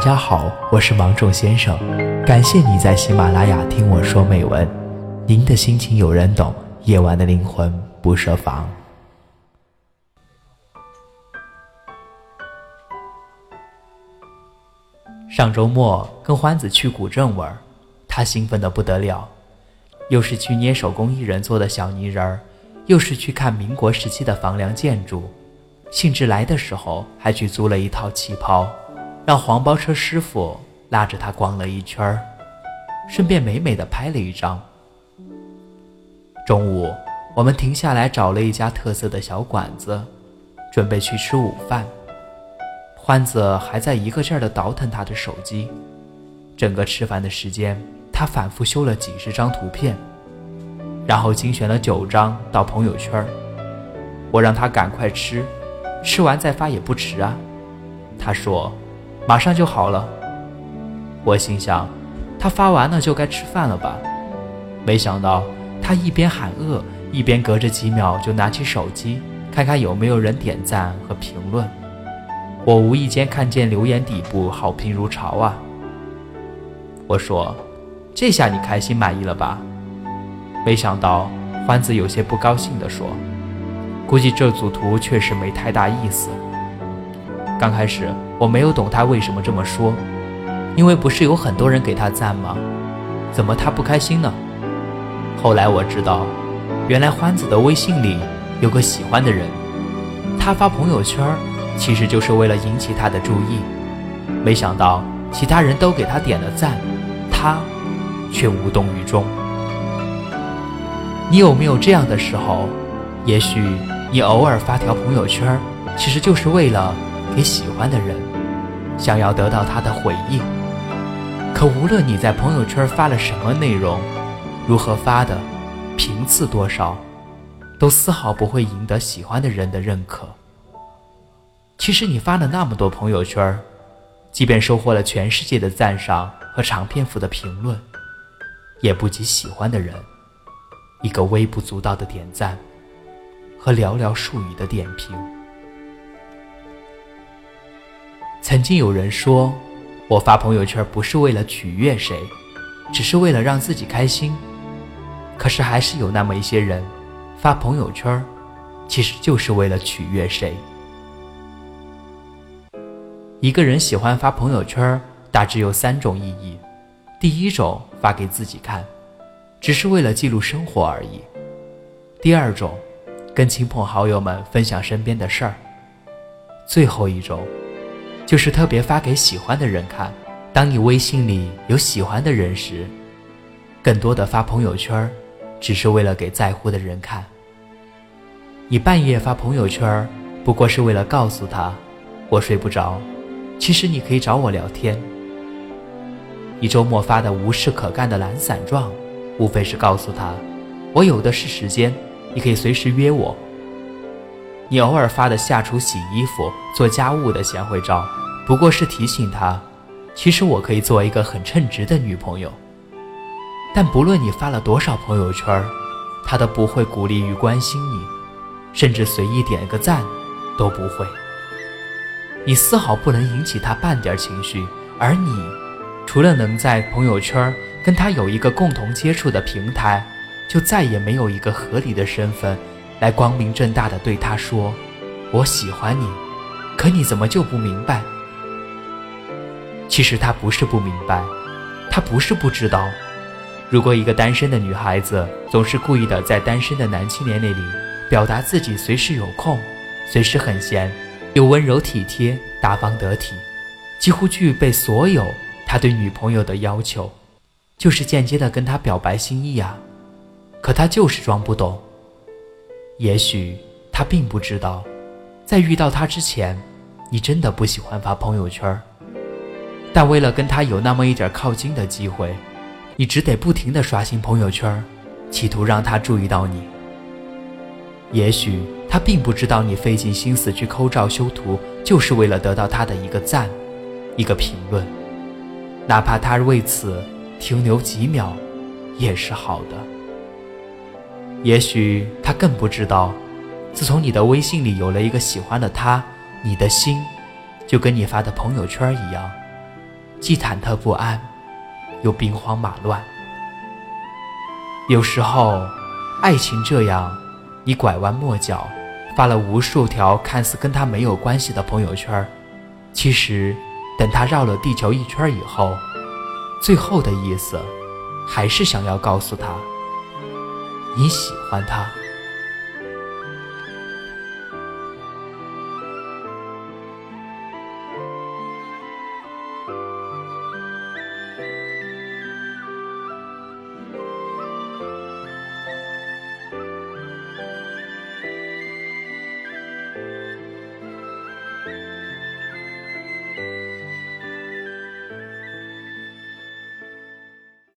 大家好，我是芒种先生，感谢你在喜马拉雅听我说美文。您的心情有人懂，夜晚的灵魂不设防。上周末跟欢子去古镇玩，他兴奋的不得了，又是去捏手工艺人做的小泥人儿，又是去看民国时期的房梁建筑，兴致来的时候还去租了一套旗袍。让黄包车师傅拉着他逛了一圈儿，顺便美美的拍了一张。中午，我们停下来找了一家特色的小馆子，准备去吃午饭。欢子还在一个劲儿的倒腾他的手机，整个吃饭的时间，他反复修了几十张图片，然后精选了九张到朋友圈。我让他赶快吃，吃完再发也不迟啊。他说。马上就好了，我心想，他发完了就该吃饭了吧？没想到他一边喊饿，一边隔着几秒就拿起手机看看有没有人点赞和评论。我无意间看见留言底部好评如潮啊！我说：“这下你开心满意了吧？”没想到欢子有些不高兴地说：“估计这组图确实没太大意思。”刚开始我没有懂他为什么这么说，因为不是有很多人给他赞吗？怎么他不开心呢？后来我知道，原来欢子的微信里有个喜欢的人，他发朋友圈其实就是为了引起他的注意。没想到其他人都给他点了赞，他却无动于衷。你有没有这样的时候？也许你偶尔发条朋友圈，其实就是为了。给喜欢的人，想要得到他的回应。可无论你在朋友圈发了什么内容，如何发的，频次多少，都丝毫不会赢得喜欢的人的认可。其实你发了那么多朋友圈，即便收获了全世界的赞赏和长篇幅的评论，也不及喜欢的人一个微不足道的点赞和寥寥数语的点评。曾经有人说，我发朋友圈不是为了取悦谁，只是为了让自己开心。可是还是有那么一些人，发朋友圈，其实就是为了取悦谁。一个人喜欢发朋友圈，大致有三种意义：第一种，发给自己看，只是为了记录生活而已；第二种，跟亲朋好友们分享身边的事儿；最后一种。就是特别发给喜欢的人看。当你微信里有喜欢的人时，更多的发朋友圈，只是为了给在乎的人看。你半夜发朋友圈，不过是为了告诉他，我睡不着，其实你可以找我聊天。你周末发的无事可干的懒散状，无非是告诉他，我有的是时间，你可以随时约我。你偶尔发的下厨、洗衣服、做家务的贤惠照。不过是提醒他，其实我可以做一个很称职的女朋友。但不论你发了多少朋友圈，他都不会鼓励与关心你，甚至随意点个赞都不会。你丝毫不能引起他半点情绪，而你，除了能在朋友圈跟他有一个共同接触的平台，就再也没有一个合理的身份，来光明正大的对他说：“我喜欢你。”可你怎么就不明白？其实他不是不明白，他不是不知道。如果一个单身的女孩子总是故意的在单身的男青年那里表达自己随时有空，随时很闲，又温柔体贴、大方得体，几乎具备所有他对女朋友的要求，就是间接的跟他表白心意啊。可他就是装不懂。也许他并不知道，在遇到他之前，你真的不喜欢发朋友圈。但为了跟他有那么一点靠近的机会，你只得不停地刷新朋友圈，企图让他注意到你。也许他并不知道你费尽心思去抠照修图，就是为了得到他的一个赞，一个评论，哪怕他为此停留几秒，也是好的。也许他更不知道，自从你的微信里有了一个喜欢的他，你的心，就跟你发的朋友圈一样。既忐忑不安，又兵荒马乱。有时候，爱情这样，你拐弯抹角发了无数条看似跟他没有关系的朋友圈，其实等他绕了地球一圈以后，最后的意思还是想要告诉他，你喜欢他。